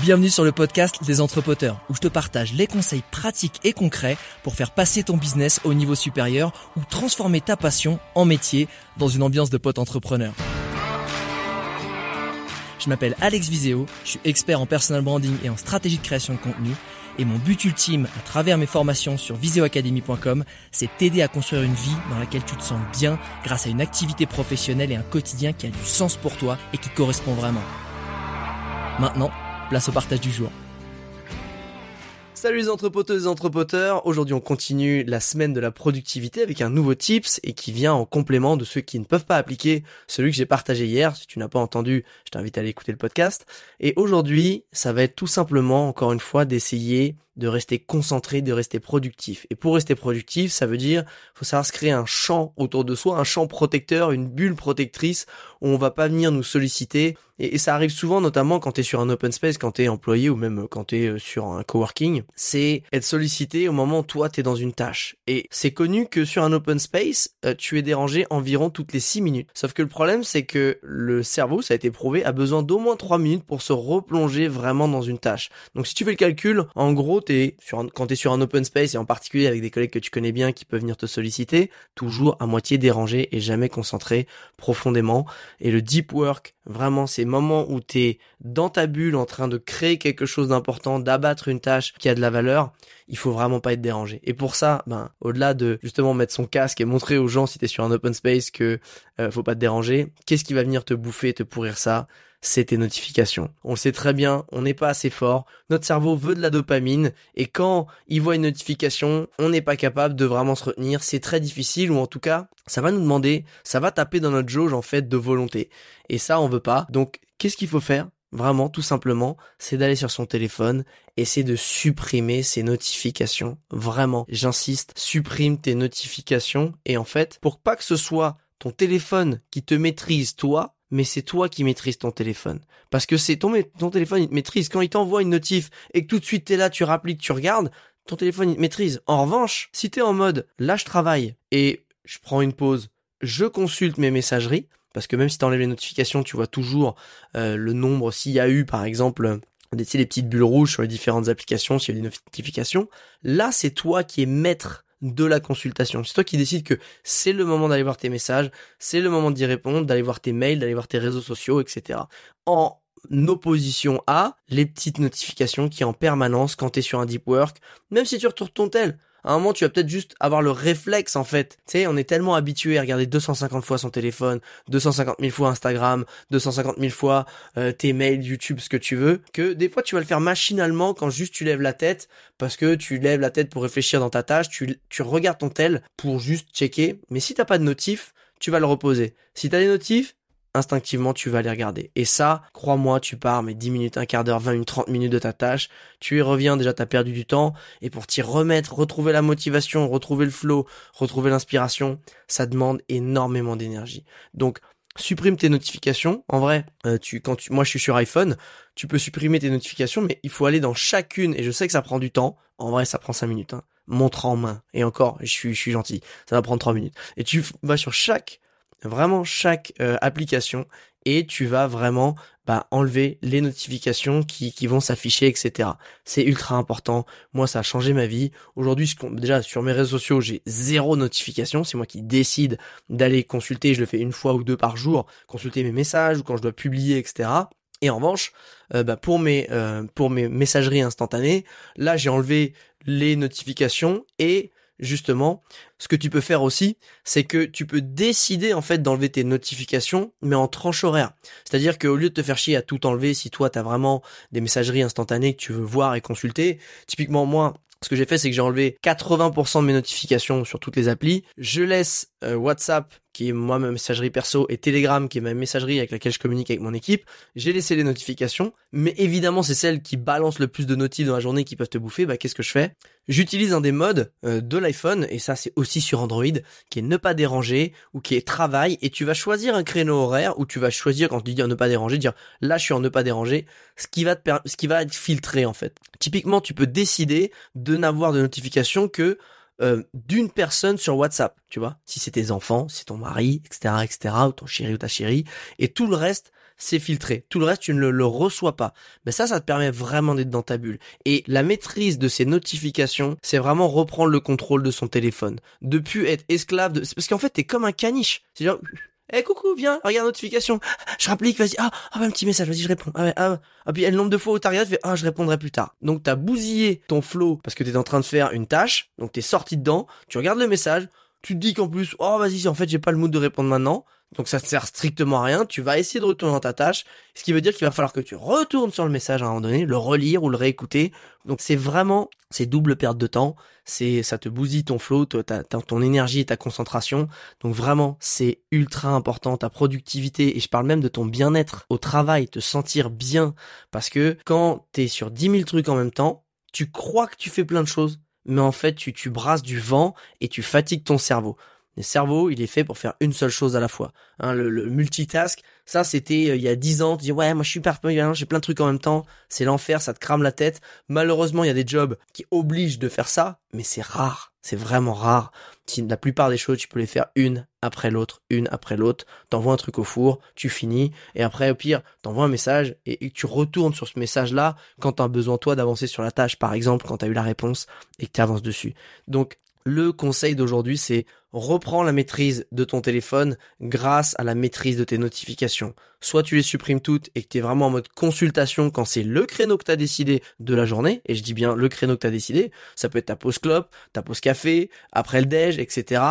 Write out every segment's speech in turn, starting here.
Bienvenue sur le podcast des entrepoteurs, où je te partage les conseils pratiques et concrets pour faire passer ton business au niveau supérieur ou transformer ta passion en métier dans une ambiance de pote entrepreneur. Je m'appelle Alex Viseo, je suis expert en personal branding et en stratégie de création de contenu, et mon but ultime à travers mes formations sur viseoacademy.com, c'est t'aider à construire une vie dans laquelle tu te sens bien grâce à une activité professionnelle et un quotidien qui a du sens pour toi et qui correspond vraiment. Maintenant, place au partage du jour. Salut les entrepoteuses et entrepoteurs, aujourd'hui on continue la semaine de la productivité avec un nouveau tips et qui vient en complément de ceux qui ne peuvent pas appliquer celui que j'ai partagé hier. Si tu n'as pas entendu, je t'invite à aller écouter le podcast. Et aujourd'hui, ça va être tout simplement, encore une fois, d'essayer de rester concentré, de rester productif. Et pour rester productif, ça veut dire, faut savoir se créer un champ autour de soi, un champ protecteur, une bulle protectrice où on va pas venir nous solliciter. Et, ça arrive souvent, notamment quand tu es sur un open space, quand tu es employé ou même quand tu es euh, sur un coworking, c'est être sollicité au moment où toi tu es dans une tâche. Et c'est connu que sur un open space, euh, tu es dérangé environ toutes les 6 minutes. Sauf que le problème, c'est que le cerveau, ça a été prouvé, a besoin d'au moins 3 minutes pour se replonger vraiment dans une tâche. Donc si tu fais le calcul, en gros, sur quand tu es sur un open space et en particulier avec des collègues que tu connais bien qui peuvent venir te solliciter, toujours à moitié dérangé et jamais concentré profondément. Et le deep work, vraiment ces moments où tu es dans ta bulle en train de créer quelque chose d'important, d'abattre une tâche qui a de la valeur, il faut vraiment pas être dérangé. Et pour ça, ben au-delà de justement mettre son casque et montrer aux gens si tu es sur un open space que euh, faut pas te déranger, qu'est-ce qui va venir te bouffer, te pourrir ça? C'est tes notifications. On le sait très bien, on n'est pas assez fort, notre cerveau veut de la dopamine, et quand il voit une notification, on n'est pas capable de vraiment se retenir, c'est très difficile, ou en tout cas, ça va nous demander, ça va taper dans notre jauge en fait de volonté. Et ça, on veut pas. Donc, qu'est-ce qu'il faut faire? Vraiment, tout simplement, c'est d'aller sur son téléphone et c'est de supprimer ces notifications. Vraiment, j'insiste, supprime tes notifications. Et en fait, pour pas que ce soit ton téléphone qui te maîtrise toi, mais c'est toi qui maîtrises ton téléphone. Parce que c'est ton, ton téléphone, il te maîtrise. Quand il t'envoie une notif et que tout de suite t'es là, tu rappliques, tu regardes, ton téléphone, il te maîtrise. En revanche, si t'es en mode, là je travaille et je prends une pause, je consulte mes messageries, parce que même si t'enlèves les notifications, tu vois toujours euh, le nombre, s'il y a eu par exemple des, les petites bulles rouges sur les différentes applications, s'il y a des notifications, là c'est toi qui es maître de la consultation. C'est toi qui décides que c'est le moment d'aller voir tes messages, c'est le moment d'y répondre, d'aller voir tes mails, d'aller voir tes réseaux sociaux, etc. En opposition à les petites notifications qui en permanence quand tu sur un deep work, même si tu retournes ton tel, à un moment, tu vas peut-être juste avoir le réflexe, en fait. Tu sais, on est tellement habitué à regarder 250 fois son téléphone, 250 000 fois Instagram, 250 000 fois euh, tes mails, YouTube, ce que tu veux, que des fois, tu vas le faire machinalement quand juste tu lèves la tête, parce que tu lèves la tête pour réfléchir dans ta tâche, tu, tu regardes ton tel pour juste checker. Mais si t'as pas de notif, tu vas le reposer. Si t'as des notifs, instinctivement tu vas les regarder. Et ça, crois-moi, tu pars mais 10 minutes, un quart d'heure, 20 minutes, 30 minutes de ta tâche, tu y reviens, déjà t'as perdu du temps, et pour t'y remettre, retrouver la motivation, retrouver le flow, retrouver l'inspiration, ça demande énormément d'énergie. Donc, supprime tes notifications. En vrai, euh, tu, quand tu, moi je suis sur iPhone, tu peux supprimer tes notifications, mais il faut aller dans chacune, et je sais que ça prend du temps. En vrai, ça prend 5 minutes, hein. Montre en main. Et encore, je suis, je suis gentil. Ça va prendre 3 minutes. Et tu vas sur chaque vraiment chaque euh, application et tu vas vraiment bah, enlever les notifications qui, vont s'afficher, etc. C'est ultra important. Moi, ça a changé ma vie. Aujourd'hui, déjà sur mes réseaux sociaux, j'ai zéro notification. C'est moi qui décide d'aller consulter. Je le fais une fois ou deux par jour, consulter mes messages ou quand je dois publier, etc. Et en revanche, euh, bah, pour mes euh, pour mes messageries instantanées, là j'ai enlevé les notifications et justement, ce que tu peux faire aussi, c'est que tu peux décider en fait d'enlever tes notifications, mais en tranche horaire. C'est-à-dire qu'au lieu de te faire chier à tout enlever, si toi tu as vraiment des messageries instantanées que tu veux voir et consulter, typiquement moi, ce que j'ai fait, c'est que j'ai enlevé 80% de mes notifications sur toutes les applis. Je laisse euh, WhatsApp qui est moi ma messagerie perso, et Telegram, qui est ma messagerie avec laquelle je communique avec mon équipe, j'ai laissé les notifications, mais évidemment c'est celles qui balancent le plus de notifs dans la journée qui peuvent te bouffer, bah qu'est-ce que je fais? J'utilise un des modes euh, de l'iPhone, et ça c'est aussi sur Android, qui est ne pas déranger, ou qui est travail, et tu vas choisir un créneau horaire, où tu vas choisir, quand tu dis ne pas déranger, dire là je suis en ne pas déranger, ce qui va te ce qui va être filtré en fait. Typiquement, tu peux décider de n'avoir de notification que euh, d'une personne sur WhatsApp, tu vois. Si c'est tes enfants, si c'est ton mari, etc., etc., ou ton chéri ou ta chérie, et tout le reste, c'est filtré. Tout le reste, tu ne le, reçois pas. Mais ça, ça te permet vraiment d'être dans ta bulle. Et la maîtrise de ces notifications, c'est vraiment reprendre le contrôle de son téléphone. De plus être esclave de... Parce qu'en fait, t'es comme un caniche. Eh coucou, viens, regarde notification. Je rapplique, vas-y. Ah, ah, un petit message, vas-y, je réponds. Ah, ouais, ah, ah puis le nombre de fois où t'as regardé, fais, ah, je répondrai plus tard. Donc t'as bousillé ton flow parce que t'es en train de faire une tâche, donc t'es sorti dedans, tu regardes le message, tu te dis qu'en plus, oh vas-y, en fait j'ai pas le mood de répondre maintenant, donc ça te sert strictement à rien, tu vas essayer de retourner dans ta tâche, ce qui veut dire qu'il va falloir que tu retournes sur le message à un moment donné, le relire ou le réécouter. Donc c'est vraiment, c'est double perte de temps, c'est ça te bousille ton flow, ta, ton énergie et ta concentration. Donc vraiment, c'est ultra important ta productivité et je parle même de ton bien-être au travail, te sentir bien parce que quand t'es sur 10 000 trucs en même temps, tu crois que tu fais plein de choses, mais en fait tu, tu brasses du vent et tu fatigues ton cerveau. Le cerveau, il est fait pour faire une seule chose à la fois. Hein, le, multitask, ça c'était euh, il y a dix ans, tu dis ouais moi je suis hyper j'ai plein de trucs en même temps, c'est l'enfer, ça te crame la tête. Malheureusement il y a des jobs qui obligent de faire ça, mais c'est rare, c'est vraiment rare. La plupart des choses tu peux les faire une après l'autre, une après l'autre. T'envoies un truc au four, tu finis, et après au pire t'envoies un message et, et, tu retournes sur ce message là quand t'as besoin toi d'avancer sur la tâche par exemple quand t'as eu la réponse et que tu avances dessus. Donc le conseil d'aujourd'hui, c'est reprends la maîtrise de ton téléphone grâce à la maîtrise de tes notifications. Soit tu les supprimes toutes et que tu es vraiment en mode consultation quand c'est le créneau que tu as décidé de la journée, et je dis bien le créneau que tu as décidé, ça peut être ta pause clope, ta pause café, après le déj, etc.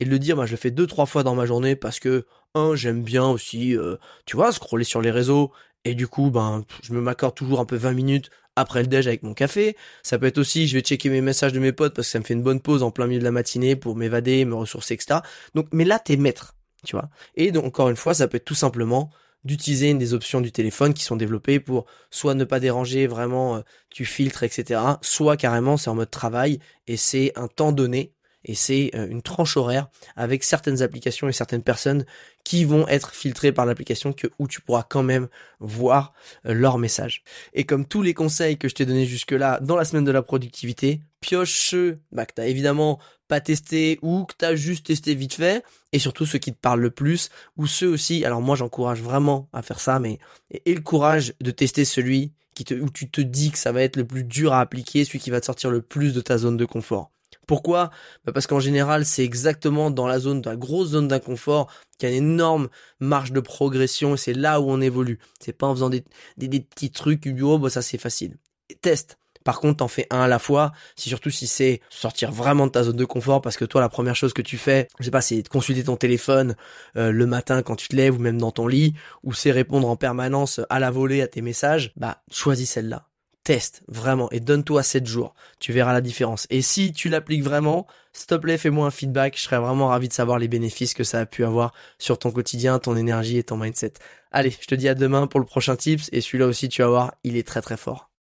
Et de le dire, moi je le fais deux, trois fois dans ma journée parce que, un, j'aime bien aussi, euh, tu vois, scroller sur les réseaux, et du coup, ben, je me m'accorde toujours un peu 20 minutes après le déj avec mon café. Ça peut être aussi, je vais checker mes messages de mes potes parce que ça me fait une bonne pause en plein milieu de la matinée pour m'évader, me ressourcer, etc. Donc, mais là, t'es maître, tu vois. Et donc, encore une fois, ça peut être tout simplement d'utiliser une des options du téléphone qui sont développées pour soit ne pas déranger vraiment, euh, tu filtres, etc. Soit carrément c'est en mode travail et c'est un temps donné et c'est euh, une tranche horaire avec certaines applications et certaines personnes qui vont être filtrées par l'application que où tu pourras quand même voir euh, leurs messages. Et comme tous les conseils que je t'ai donnés jusque-là dans la semaine de la productivité, pioche ceux bah, que t'as évidemment pas testé ou que t'as juste testé vite fait et surtout ceux qui te parlent le plus ou ceux aussi alors moi j'encourage vraiment à faire ça mais et, le courage de tester celui qui te, où tu te dis que ça va être le plus dur à appliquer, celui qui va te sortir le plus de ta zone de confort. Pourquoi? Bah Parce qu'en général, c'est exactement dans la zone, dans la grosse zone d'inconfort, qu'il y a une énorme marge de progression et c'est là où on évolue. C'est pas en faisant des, des, petits trucs, oh bah ça c'est facile. Teste. Par contre, t'en fais un à la fois. Si surtout si c'est sortir vraiment de ta zone de confort, parce que toi, la première chose que tu fais, je sais pas, c'est consulter ton téléphone euh, le matin quand tu te lèves ou même dans ton lit, ou c'est répondre en permanence à la volée à tes messages. Bah, choisis celle-là teste vraiment et donne-toi 7 jours. Tu verras la différence. Et si tu l'appliques vraiment, s'il te fais-moi un feedback. Je serais vraiment ravi de savoir les bénéfices que ça a pu avoir sur ton quotidien, ton énergie et ton mindset. Allez, je te dis à demain pour le prochain tips et celui-là aussi, tu vas voir, il est très très fort.